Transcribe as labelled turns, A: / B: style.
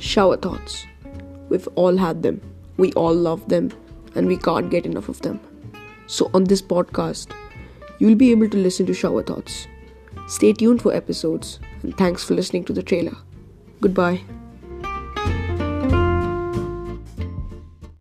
A: Shower thoughts. We've all had them, we all love them, and we can't get enough of them. So, on this podcast, you'll be able to listen to shower thoughts. Stay tuned for episodes, and thanks for listening to the trailer. Goodbye.